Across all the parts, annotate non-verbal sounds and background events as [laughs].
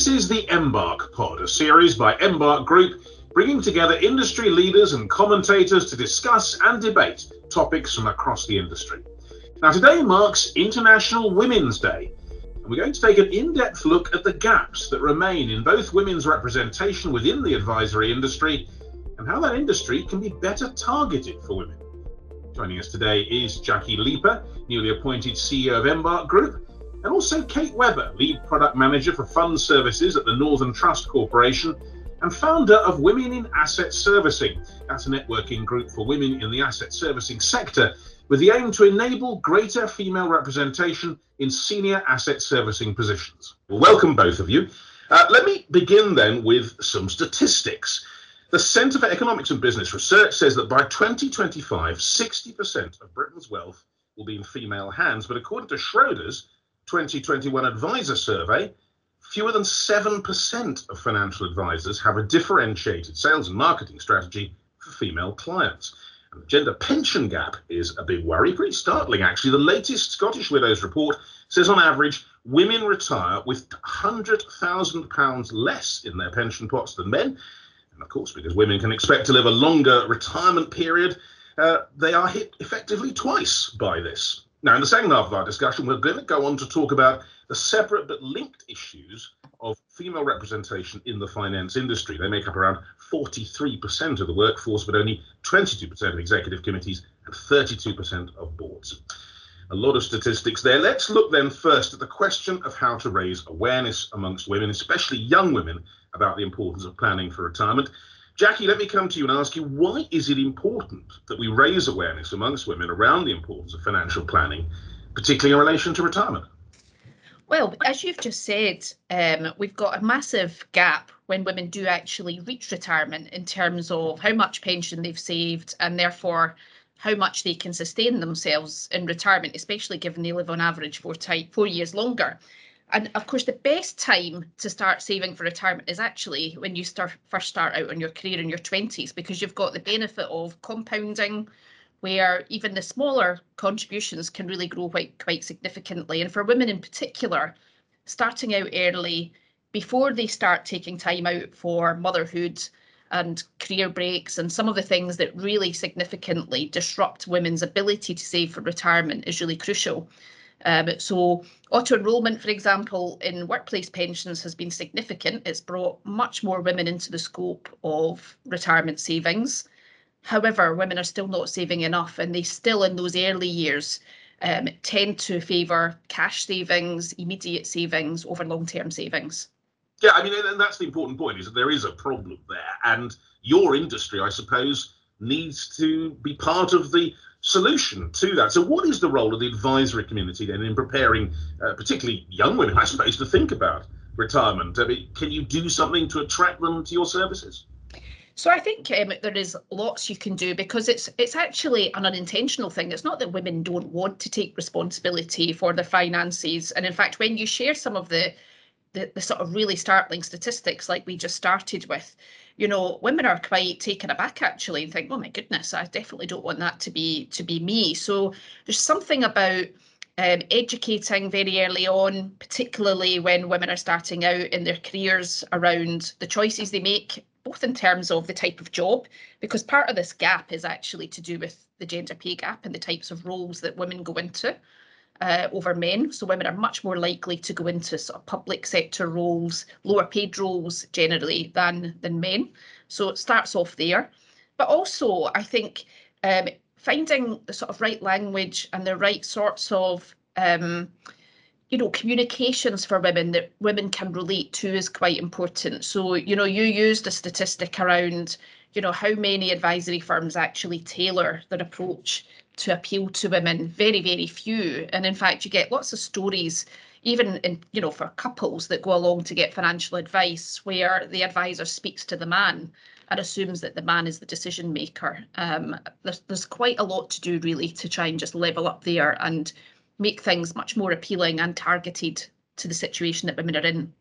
This is the Embark Pod, a series by Embark Group, bringing together industry leaders and commentators to discuss and debate topics from across the industry. Now, today marks International Women's Day, and we're going to take an in depth look at the gaps that remain in both women's representation within the advisory industry and how that industry can be better targeted for women. Joining us today is Jackie Leiper, newly appointed CEO of Embark Group, and also Kate Webber, lead product manager for fund services at the Northern Trust Corporation and founder of Women in Asset Servicing. That's a networking group for women in the asset servicing sector with the aim to enable greater female representation in senior asset servicing positions. Well, welcome, both of you. Uh, let me begin then with some statistics. The Centre for Economics and Business Research says that by 2025, 60% of Britain's wealth will be in female hands. But according to Schroders, 2021 advisor survey, fewer than 7% of financial advisors have a differentiated sales and marketing strategy for female clients. And the gender pension gap is a big worry, pretty startling actually. The latest Scottish Widows report says on average, women retire with £100,000 less in their pension pots than men. And of course, because women can expect to live a longer retirement period, uh, they are hit effectively twice by this. Now, in the second half of our discussion, we're going to go on to talk about the separate but linked issues of female representation in the finance industry. They make up around 43% of the workforce, but only 22% of executive committees and 32% of boards. A lot of statistics there. Let's look then first at the question of how to raise awareness amongst women, especially young women, about the importance of planning for retirement. Jackie, let me come to you and ask you why is it important that we raise awareness amongst women around the importance of financial planning, particularly in relation to retirement? Well, as you've just said, um, we've got a massive gap when women do actually reach retirement in terms of how much pension they've saved and therefore how much they can sustain themselves in retirement, especially given they live on average four, four years longer. And of course, the best time to start saving for retirement is actually when you start first start out on your career in your 20s, because you've got the benefit of compounding, where even the smaller contributions can really grow quite quite significantly. And for women in particular, starting out early before they start taking time out for motherhood and career breaks and some of the things that really significantly disrupt women's ability to save for retirement is really crucial. Um, so auto enrolment, for example, in workplace pensions has been significant. It's brought much more women into the scope of retirement savings. However, women are still not saving enough, and they still, in those early years, um, tend to favour cash savings, immediate savings over long-term savings. Yeah, I mean, and that's the important point: is that there is a problem there, and your industry, I suppose, needs to be part of the solution to that. So, what is the role of the advisory community then in preparing, uh, particularly young women, I suppose, to think about retirement? I mean, can you do something to attract them to your services? So I think um, there is lots you can do because it's it's actually an unintentional thing. It's not that women don't want to take responsibility for their finances, and in fact, when you share some of the the, the sort of really startling statistics like we just started with, you know, women are quite taken aback actually and think, oh my goodness, I definitely don't want that to be to be me. So there's something about um, educating very early on, particularly when women are starting out in their careers around the choices they make, both in terms of the type of job, because part of this gap is actually to do with the gender pay gap and the types of roles that women go into uh, over men. So women are much more likely to go into sort of public sector roles, lower paid roles generally than than men. So it starts off there. But also, I think um, finding the sort of right language and the right sorts of um, you know communications for women that women can relate to is quite important so you know you used a statistic around you know how many advisory firms actually tailor their approach to appeal to women very very few. And in fact you get lots of stories even in you know for couples that go along to get financial advice where the advisor speaks to the man and assumes that the man is the decision maker. Um, there's, there's quite a lot to do really to try and just level up there and make things much more appealing and targeted to the situation that women are in.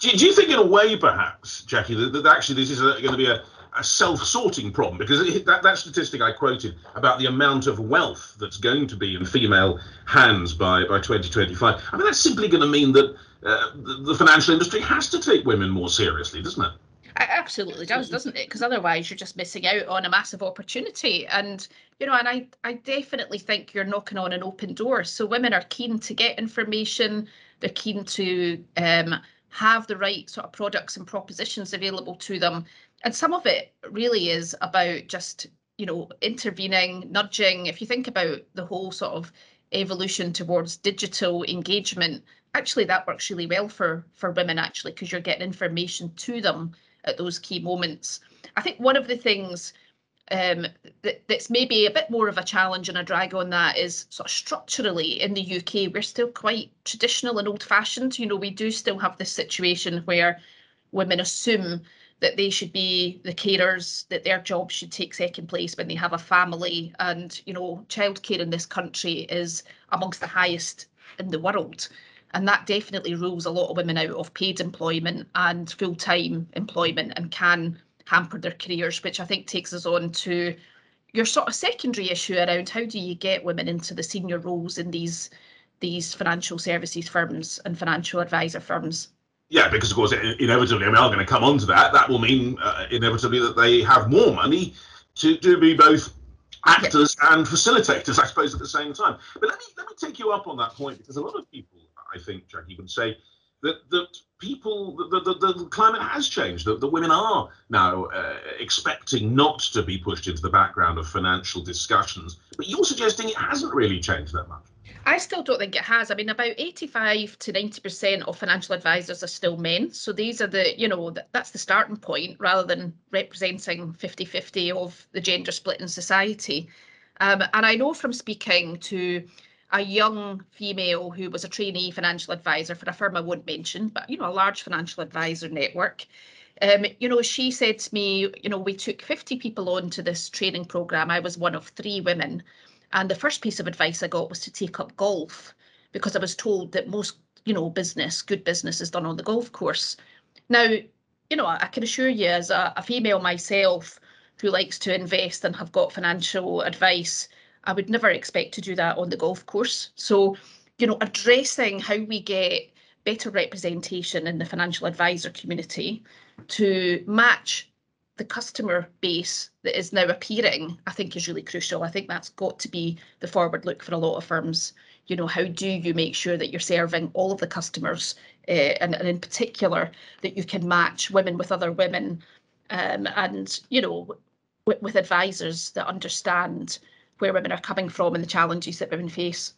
Do, do you think in a way perhaps jackie that, that actually this is going to be a a self-sorting problem because it, that, that statistic I quoted about the amount of wealth that's going to be in female hands by, by 2025, I mean, that's simply going to mean that uh, the, the financial industry has to take women more seriously, doesn't it? Absolutely does, doesn't it? Because otherwise, you're just missing out on a massive opportunity. And you know, and I, I definitely think you're knocking on an open door. So women are keen to get information. They're keen to um, have the right sort of products and propositions available to them. And some of it really is about just you know intervening, nudging. If you think about the whole sort of evolution towards digital engagement actually that works really well for for women actually because you're getting information to them at those key moments. I think one of the things um, that, that's maybe a bit more of a challenge and a drag on that is sort of structurally in the UK, we're still quite traditional and old fashioned. You know, we do still have this situation where women assume that they should be the carers, that their job should take second place when they have a family. And, you know, childcare in this country is amongst the highest in the world. And that definitely rules a lot of women out of paid employment and full time employment and can hamper their careers, which I think takes us on to your sort of secondary issue around how do you get women into the senior roles in these these financial services firms and financial advisor firms. Yeah, because of course, inevitably, we are going to come on to that. That will mean uh, inevitably that they have more money to, to be both actors and facilitators, I suppose, at the same time. But let me let me take you up on that point because a lot of people I think, Jackie would say that that people, the, the, the climate has changed. That the women are now uh, expecting not to be pushed into the background of financial discussions. But you're suggesting it hasn't really changed that much. I still don't think it has. I mean, about 85 to 90% of financial advisors are still men. So these are the, you know, that's the starting point rather than representing 50 50 of the gender split in society. Um, and I know from speaking to a young female who was a trainee financial advisor for a firm I won't mention, but you know, a large financial advisor network. Um, you know, she said to me, you know, we took 50 people on to this training program. I was one of three women. And the first piece of advice I got was to take up golf because I was told that most, you know, business, good business is done on the golf course. Now, you know, I can assure you as a, a female myself who likes to invest and have got financial advice, I would never expect to do that on the golf course. So, you know, addressing how we get better representation in the financial advisor community to match the customer base that is now appearing, I think is really crucial. I think that's got to be the forward look for a lot of firms. You know, how do you make sure that you're serving all of the customers, uh, and, and in particular that you can match women with other women, um, and you know, with, with advisors that understand where women are coming from and the challenges that women face.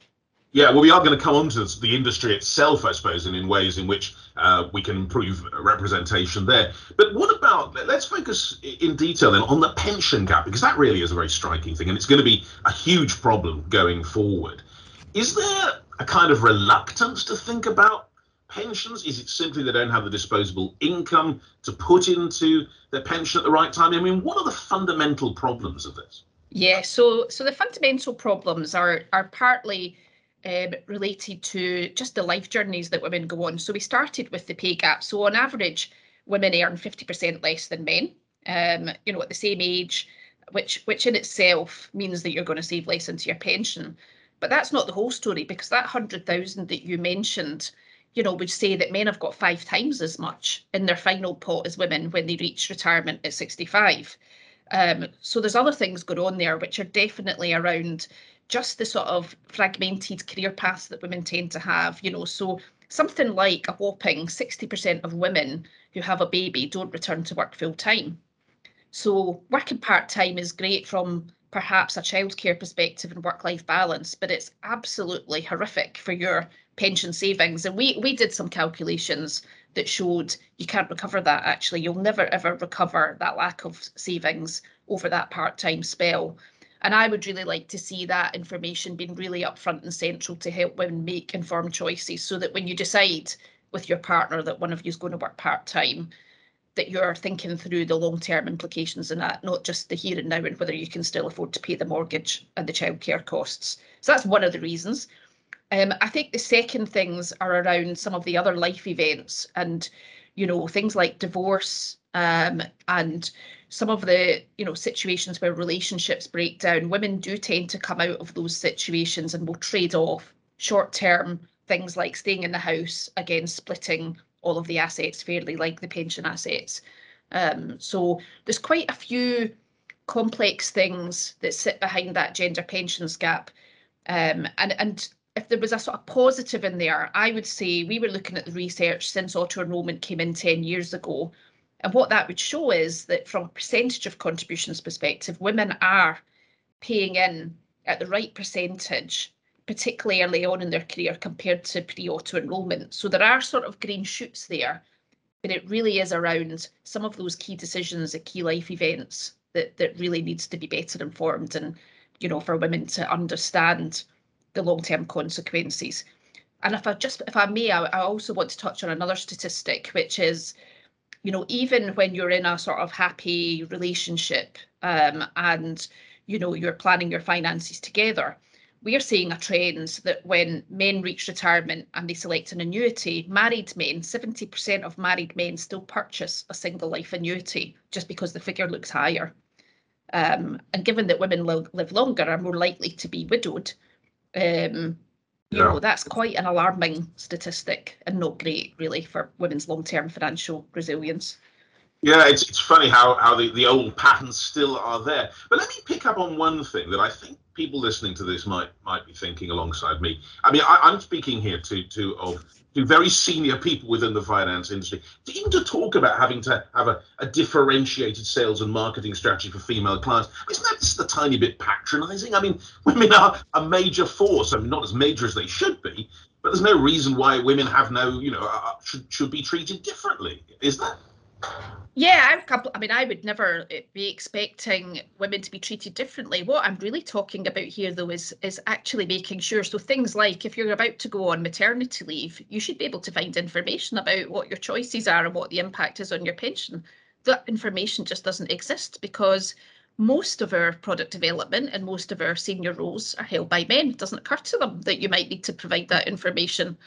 Yeah, well, we are going to come on to the industry itself, I suppose, and in ways in which uh, we can improve representation there. But what about, let's focus in detail then on the pension gap, because that really is a very striking thing, and it's going to be a huge problem going forward. Is there a kind of reluctance to think about pensions? Is it simply they don't have the disposable income to put into their pension at the right time? I mean, what are the fundamental problems of this? Yeah, so so the fundamental problems are are partly um, related to just the life journeys that women go on. So we started with the pay gap. So on average, women earn 50% less than men. Um, you know, at the same age, which which in itself means that you're going to save less into your pension. But that's not the whole story because that hundred thousand that you mentioned, you know, would say that men have got five times as much in their final pot as women when they reach retirement at 65. Um, so there's other things going on there which are definitely around just the sort of fragmented career paths that women tend to have. You know, so something like a whopping 60% of women who have a baby don't return to work full time. So working part time is great from perhaps a childcare perspective and work life balance, but it's absolutely horrific for your pension savings. And we we did some calculations that showed you can't recover that actually. You'll never ever recover that lack of savings over that part time spell. And I would really like to see that information being really upfront and central to help women make informed choices so that when you decide with your partner that one of you is going to work part time, that you're thinking through the long term implications in that, not just the here and now and whether you can still afford to pay the mortgage and the childcare costs. So that's one of the reasons. Um, I think the second things are around some of the other life events and, you know, things like divorce um, and some of the you know situations where relationships break down women do tend to come out of those situations and will trade off short term things like staying in the house against splitting all of the assets fairly like the pension assets um, so there's quite a few complex things that sit behind that gender pensions gap um, and and if there was a sort of positive in there, I would say we were looking at the research since auto enrolment came in 10 years ago. And what that would show is that from a percentage of contributions perspective, women are paying in at the right percentage, particularly early on in their career compared to pre-auto enrolment. So there are sort of green shoots there, but it really is around some of those key decisions at key life events that that really needs to be better informed and you know for women to understand the long-term consequences. And if I just, if I may, I, I also want to touch on another statistic, which is, you know, even when you're in a sort of happy relationship um, and, you know, you're planning your finances together, we're seeing a trend that when men reach retirement and they select an annuity, married men, 70% of married men still purchase a single life annuity just because the figure looks higher. Um, and given that women lo- live longer, are more likely to be widowed, um, you know, that's quite an alarming statistic and not great, really, for women's long term financial resilience. Yeah, it's, it's funny how, how the, the old patterns still are there. But let me pick up on one thing that I think people listening to this might might be thinking alongside me. I mean, I, am speaking here to to of to very senior people within the finance industry, even to talk about having to have a, a differentiated sales and marketing strategy for female clients. Isn't that just a tiny bit patronizing? I mean, [laughs] women are a major force. I mean, not as major as they should be, but there's no reason why women have no, you know, uh, uh should, should be treated differently. Is that? Yeah, I'm, I mean, I would never eh, be expecting women to be treated differently. What I'm really talking about here, though, is is actually making sure. So things like if you're about to go on maternity leave, you should be able to find information about what your choices are and what the impact is on your pension. That information just doesn't exist because most of our product development and most of our senior roles are held by men. It doesn't occur to them that you might need to provide that information.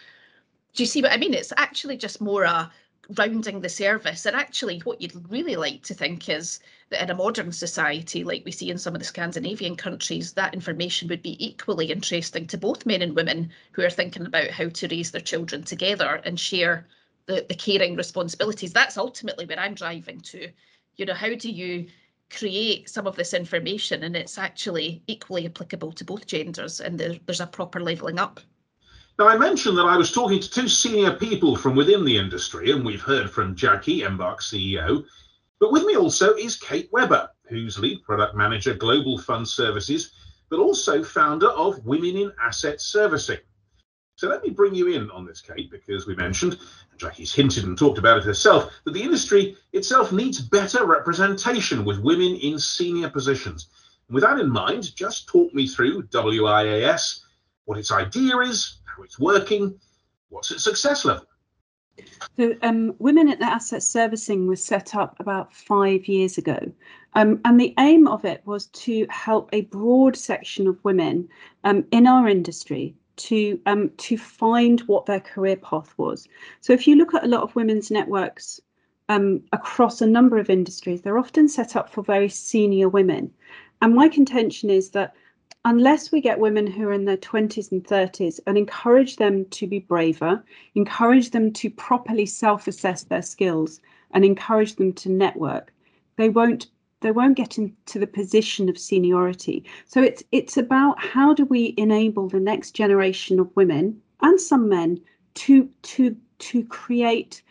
Do you see what I mean? It's actually just more a rounding the service. And actually, what you'd really like to think is that in a modern society, like we see in some of the Scandinavian countries, that information would be equally interesting to both men and women who are thinking about how to raise their children together and share the, the caring responsibilities. That's ultimately where I'm driving to. You know, how do you create some of this information and it's actually equally applicable to both genders and there, there's a proper levelling up? Now, I mentioned that I was talking to two senior people from within the industry, and we've heard from Jackie, Embark CEO. But with me also is Kate Webber, who's lead product manager, Global Fund Services, but also founder of Women in Asset Servicing. So let me bring you in on this, Kate, because we mentioned, and Jackie's hinted and talked about it herself, that the industry itself needs better representation with women in senior positions. And with that in mind, just talk me through WIAS, what its idea is, how it's working, what's its success level? So, um, Women in Asset Servicing was set up about five years ago. Um, and the aim of it was to help a broad section of women um, in our industry to um, to find what their career path was. So, if you look at a lot of women's networks um, across a number of industries, they're often set up for very senior women. And my contention is that unless we get women who are in their 20s and 30s and encourage them to be braver, encourage them to properly self-assess their skills and encourage them to network, they won't they won't get into the position of seniority. So it's it's about how do we enable the next generation of women and some men to to to create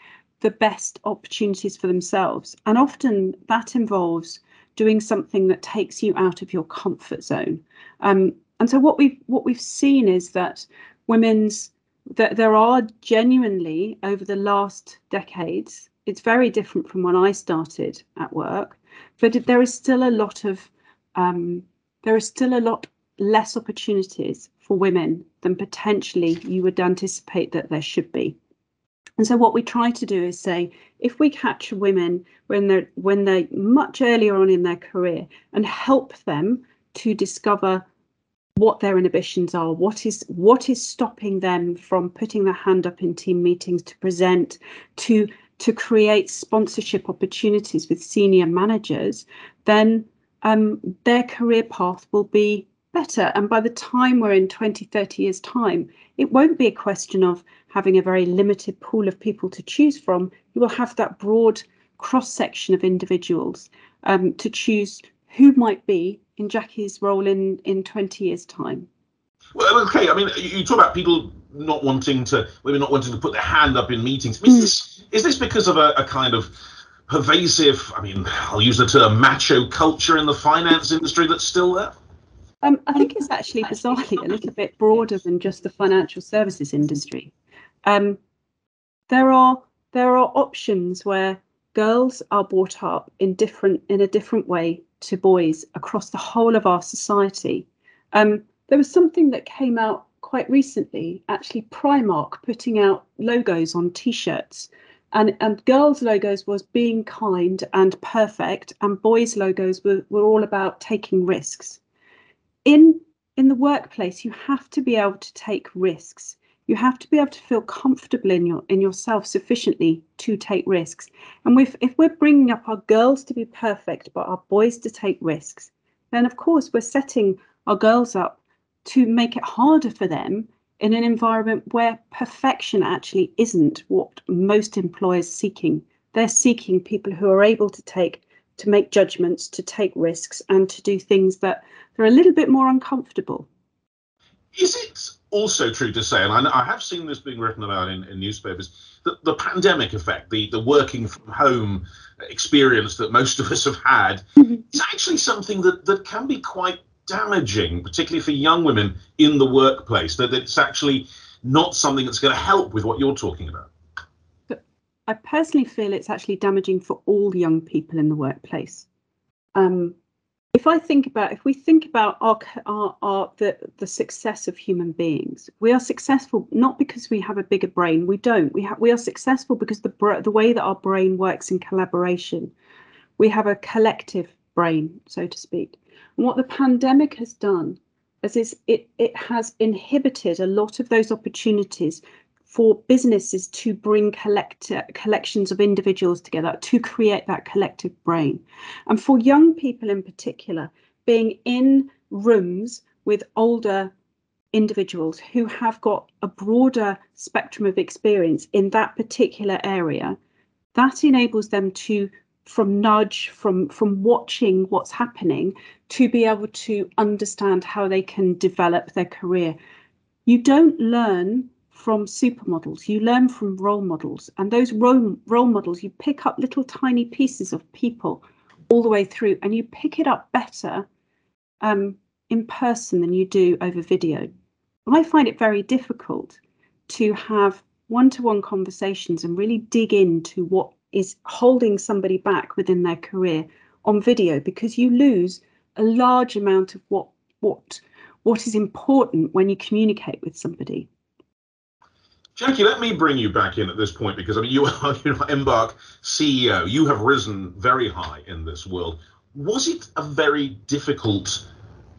the best opportunities for themselves. And often that involves doing something that takes you out of your comfort zone. Um, and so what we've what we've seen is that women's that there are genuinely over the last decades. It's very different from when I started at work, but there is still a lot of um, there is still a lot less opportunities for women than potentially you would anticipate that there should be. And so what we try to do is say, if we catch women when they're when they're much earlier on in their career and help them to discover what their inhibitions are, what is what is stopping them from putting their hand up in team meetings to present, to to create sponsorship opportunities with senior managers, then um, their career path will be better. And by the time we're in 20, 30 years' time, it won't be a question of having a very limited pool of people to choose from. You will have that broad cross section of individuals um, to choose who might be in Jackie's role in, in 20 years' time. Well, okay. I mean, you talk about people not wanting to, women not wanting to put their hand up in meetings. Is mm. this is this because of a, a kind of pervasive? I mean, I'll use the term macho culture in the finance industry that's still there. Um, I think it's actually [laughs] bizarrely a little bit broader than just the financial services industry. Um, there are there are options where girls are brought up in different in a different way to boys across the whole of our society. Um, there was something that came out quite recently, actually Primark putting out logos on t-shirts. And, and girls' logos was being kind and perfect, and boys' logos were, were all about taking risks. In in the workplace, you have to be able to take risks. You have to be able to feel comfortable in your in yourself sufficiently to take risks. And if, if we're bringing up our girls to be perfect, but our boys to take risks, then of course we're setting our girls up to make it harder for them in an environment where perfection actually isn't what most employers seeking. They're seeking people who are able to take to make judgments, to take risks, and to do things that are a little bit more uncomfortable. Is it also true to say, and I, I have seen this being written about in, in newspapers, that the pandemic effect, the, the working from home experience that most of us have had, mm-hmm. is actually something that, that can be quite damaging, particularly for young women in the workplace, that it's actually not something that's going to help with what you're talking about? I personally feel it's actually damaging for all young people in the workplace. Um, if I think about, if we think about our, our, our the, the success of human beings, we are successful not because we have a bigger brain. We don't. We have we are successful because the the way that our brain works in collaboration. We have a collective brain, so to speak. And what the pandemic has done is it, it has inhibited a lot of those opportunities for businesses to bring collect, collections of individuals together to create that collective brain. And for young people in particular, being in rooms with older individuals who have got a broader spectrum of experience in that particular area, that enables them to from nudge from from watching what's happening to be able to understand how they can develop their career you don't learn from supermodels you learn from role models and those role, role models you pick up little tiny pieces of people all the way through and you pick it up better um, in person than you do over video i find it very difficult to have one-to-one conversations and really dig into what is holding somebody back within their career on video because you lose a large amount of what what what is important when you communicate with somebody. Jackie, let me bring you back in at this point because I mean you [laughs] are you know, Embark CEO. You have risen very high in this world. Was it a very difficult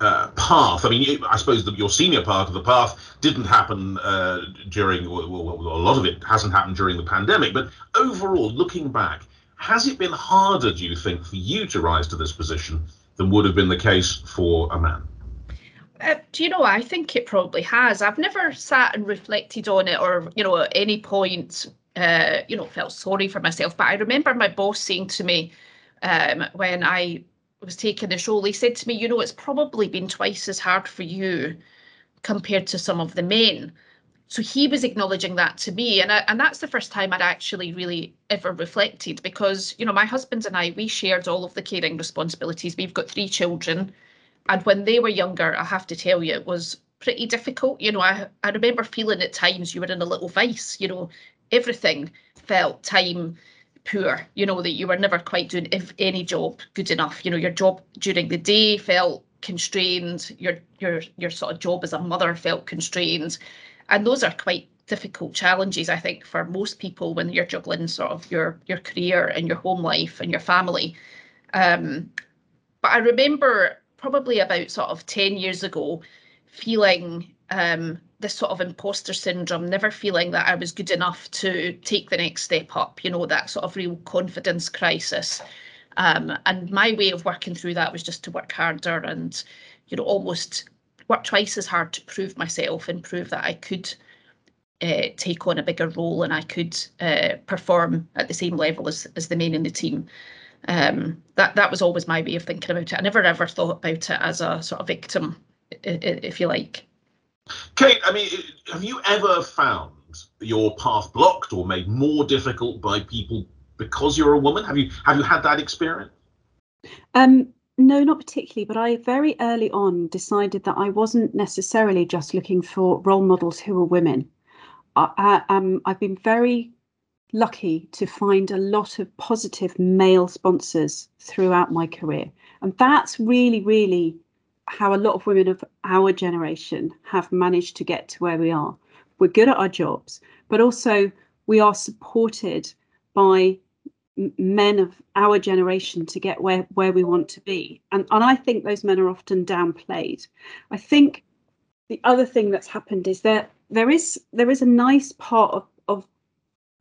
uh, path. I mean, I suppose the, your senior part of the path didn't happen uh, during, well, well, a lot of it hasn't happened during the pandemic. But overall, looking back, has it been harder, do you think, for you to rise to this position than would have been the case for a man? Uh, do you know? I think it probably has. I've never sat and reflected on it, or you know, at any point, uh, you know, felt sorry for myself. But I remember my boss saying to me um, when I was taking the show, he said to me, you know, it's probably been twice as hard for you compared to some of the men. So he was acknowledging that to me, and I, and that's the first time I'd actually really ever reflected because you know my husband and I we shared all of the caring responsibilities. We've got three children, and when they were younger, I have to tell you, it was pretty difficult. You know, I I remember feeling at times you were in a little vice. You know, everything felt time poor you know that you were never quite doing if any job good enough you know your job during the day felt constrained your your your sort of job as a mother felt constrained and those are quite difficult challenges i think for most people when you're juggling sort of your your career and your home life and your family um, but i remember probably about sort of 10 years ago feeling um, this sort of imposter syndrome, never feeling that I was good enough to take the next step up, you know, that sort of real confidence crisis. Um, and my way of working through that was just to work harder and, you know, almost work twice as hard to prove myself and prove that I could uh, take on a bigger role and I could uh, perform at the same level as, as the men in the team. Um, that that was always my way of thinking about it. I never ever thought about it as a sort of victim, if you like. Kate, I mean, have you ever found your path blocked or made more difficult by people because you're a woman? Have you have you had that experience? Um, no, not particularly, but I very early on decided that I wasn't necessarily just looking for role models who were women. I, I, um, I've been very lucky to find a lot of positive male sponsors throughout my career. And that's really, really how a lot of women of our generation have managed to get to where we are. We're good at our jobs, but also we are supported by men of our generation to get where, where we want to be. And, and I think those men are often downplayed. I think the other thing that's happened is that there is there is a nice part of, of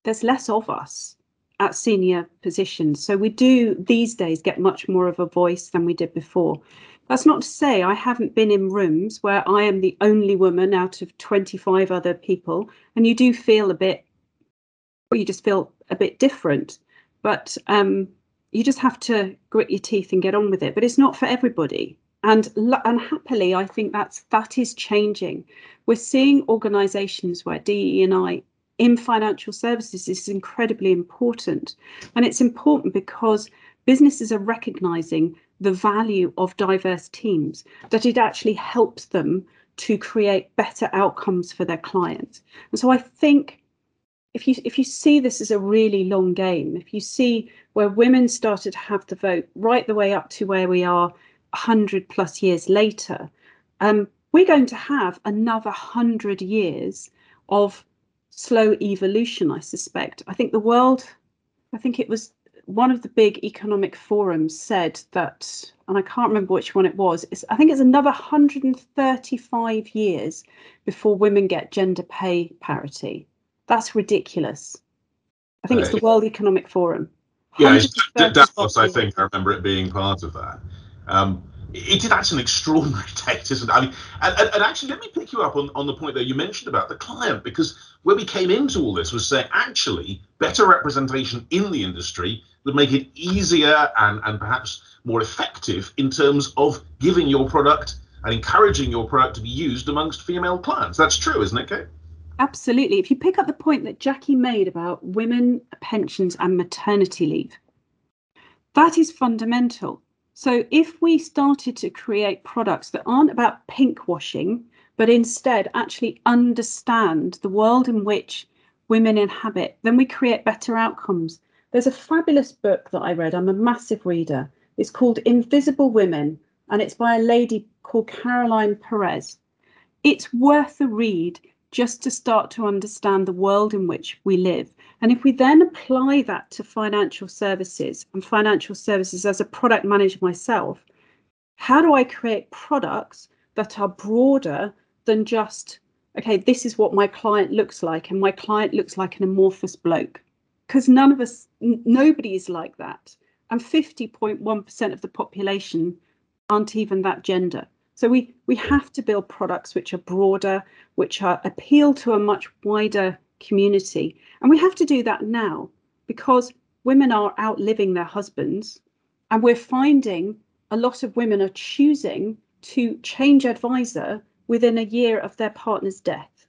there's less of us at senior positions. So we do these days get much more of a voice than we did before. That's not to say I haven't been in rooms where I am the only woman out of 25 other people, and you do feel a bit, or you just feel a bit different. But um, you just have to grit your teeth and get on with it. But it's not for everybody. And, and happily, I think that's that is changing. We're seeing organisations where DE and I in financial services is incredibly important. And it's important because businesses are recognizing the value of diverse teams, that it actually helps them to create better outcomes for their clients. And so I think if you if you see this as a really long game, if you see where women started to have the vote right the way up to where we are 100 plus years later, um, we're going to have another 100 years of slow evolution, I suspect. I think the world, I think it was one of the big economic forums said that, and I can't remember which one it was, I think it's another 135 years before women get gender pay parity. That's ridiculous. I think it's the World Economic Forum. Yeah, Davos, I think. I remember it being part of that. Um, it, that's an extraordinary [laughs] text, isn't it? I mean, and, and, and, actually, let me pick you up on, on the point that you mentioned about the client, because where we came into all this was saying actually better representation in the industry would make it easier and, and perhaps more effective in terms of giving your product and encouraging your product to be used amongst female clients. That's true, isn't it, Kate? Absolutely. If you pick up the point that Jackie made about women, pensions, and maternity leave, that is fundamental. So if we started to create products that aren't about pink washing, but instead actually understand the world in which women inhabit, then we create better outcomes. There's a fabulous book that I read. I'm a massive reader. It's called Invisible Women, and it's by a lady called Caroline Perez. It's worth a read just to start to understand the world in which we live. And if we then apply that to financial services and financial services as a product manager myself, how do I create products that are broader than just, okay, this is what my client looks like, and my client looks like an amorphous bloke? Because none of us, n- nobody is like that. And 50.1% of the population aren't even that gender. So we we have to build products which are broader, which are appeal to a much wider community, and we have to do that now because women are outliving their husbands, and we're finding a lot of women are choosing to change advisor within a year of their partner's death.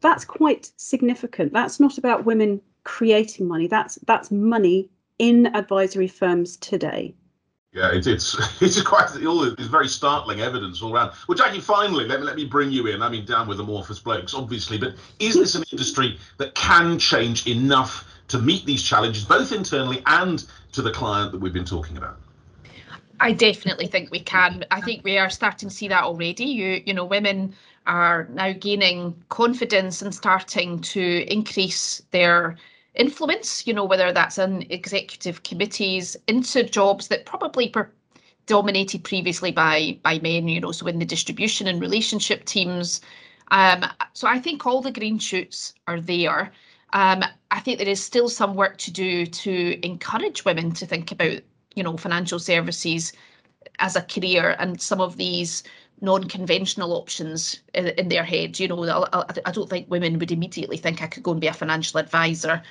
That's quite significant. That's not about women creating money. That's that's money in advisory firms today. Yeah, it's it's [laughs] it's quite it's very startling evidence all around. Well, Jackie, finally, let me let me bring you in. I mean, down with amorphous blokes, obviously, but is this an industry that can change enough to meet these challenges, both internally and to the client that we've been talking about? I definitely think we can. I think we are starting to see that already. You you know, women are now gaining confidence and starting to increase their influence, you know, whether that's in executive committees into jobs that probably were dominated previously by by men, you know, so in the distribution and relationship teams, Um, so I think all the green shoots are there. Um, I think there is still some work to do to encourage women to think about, you know, financial services as a career and some of these non-conventional options in, in their head. You know, I, I, don't think women would immediately think I could go and be a financial advisor,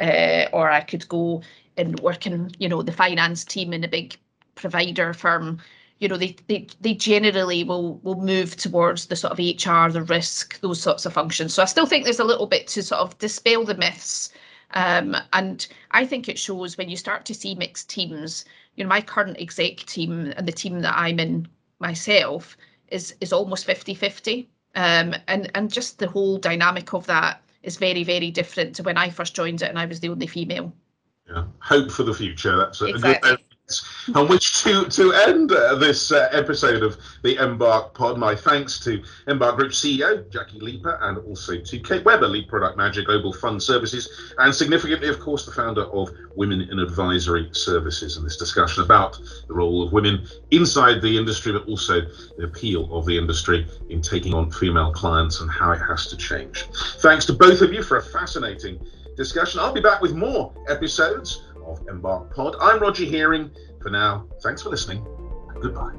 uh, or I could go and work in, you know, the finance team in a big provider firm. You know, they they they generally will will move towards the sort of HR, the risk, those sorts of functions. So I still think there's a little bit to sort of dispel the myths. Um, and I think it shows when you start to see mixed teams. You know, my current exec team and the team that I'm in myself is is almost 50-50 um, and and just the whole dynamic of that is very very different to when I first joined it and I was the only female. Yeah, hope for the future. That's a exactly. good on which to to end uh, this uh, episode of the Embark Pod. My thanks to Embark Group CEO Jackie Leiper and also to Kate Webber, lead product manager Global Fund Services, and significantly, of course, the founder of Women in Advisory Services. And this discussion about the role of women inside the industry, but also the appeal of the industry in taking on female clients and how it has to change. Thanks to both of you for a fascinating discussion. I'll be back with more episodes of Embark Pod. I'm Roger Hearing. For now, thanks for listening. And goodbye.